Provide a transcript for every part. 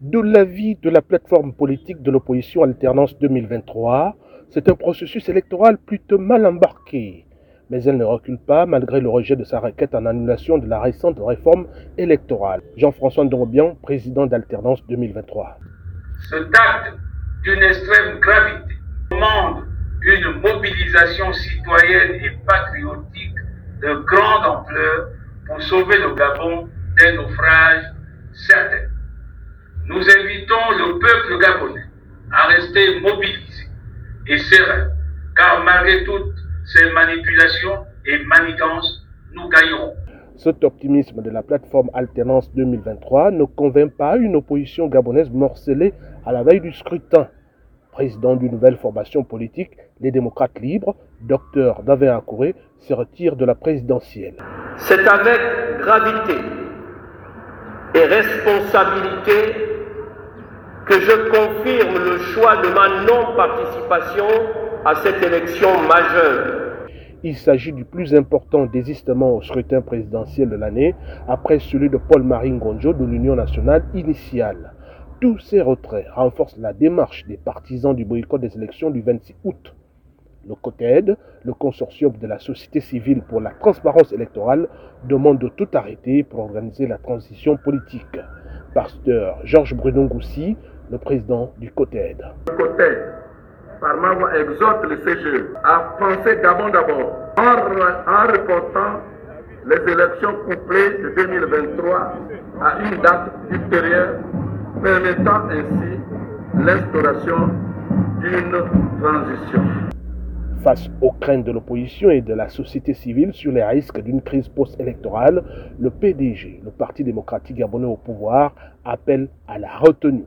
De l'avis de la plateforme politique de l'opposition Alternance 2023, c'est un processus électoral plutôt mal embarqué. Mais elle ne recule pas malgré le rejet de sa requête en annulation de la récente réforme électorale. Jean-François Ndongobian, président d'Alternance 2023. Cet acte d'une extrême gravité demande une mobilisation citoyenne et patriotique de grande ampleur pour sauver le Gabon d'un naufrage certain. Nous invitons le peuple gabonais à rester mobilisé et serein, car malgré toutes ces manipulations et manigances, nous gagnerons. Cet optimisme de la plateforme Alternance 2023 ne convainc pas une opposition gabonaise morcelée à la veille du scrutin. Président d'une nouvelle formation politique, les démocrates libres, Dr David Akouré, se retire de la présidentielle. C'est avec gravité et responsabilité que je confirme le choix de ma non-participation à cette élection majeure. Il s'agit du plus important désistement au scrutin présidentiel de l'année, après celui de Paul-Marie Ngonjo de l'Union nationale initiale. Tous ces retraits renforcent la démarche des partisans du boycott des élections du 26 août. Le COTED, le consortium de la société civile pour la transparence électorale, demande de tout arrêter pour organiser la transition politique. Pasteur Georges Bruno Goussi, le président du COTED. Le COTED, par ma voix, exhorte le CGE à penser d'abord d'abord en, en reportant les élections couplées de 2023 à une date ultérieure, permettant ainsi l'instauration d'une transition. Face aux craintes de l'opposition et de la société civile sur les risques d'une crise post-électorale, le PDG, le Parti démocratique gabonais au pouvoir, appelle à la retenue.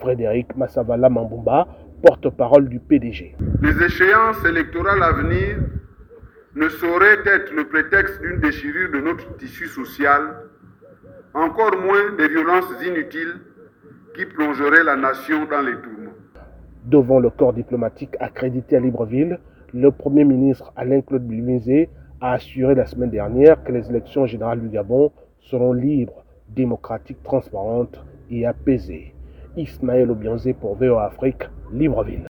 Frédéric Massavala Mambumba, porte-parole du PDG. Les échéances électorales à venir ne sauraient être le prétexte d'une déchirure de notre tissu social, encore moins des violences inutiles qui plongeraient la nation dans les tourments. Devant le corps diplomatique accrédité à Libreville, le Premier ministre Alain-Claude Bilimizé a assuré la semaine dernière que les élections générales du Gabon seront libres, démocratiques, transparentes et apaisées. Ismaël Obianzé pour VO Afrique, Libreville.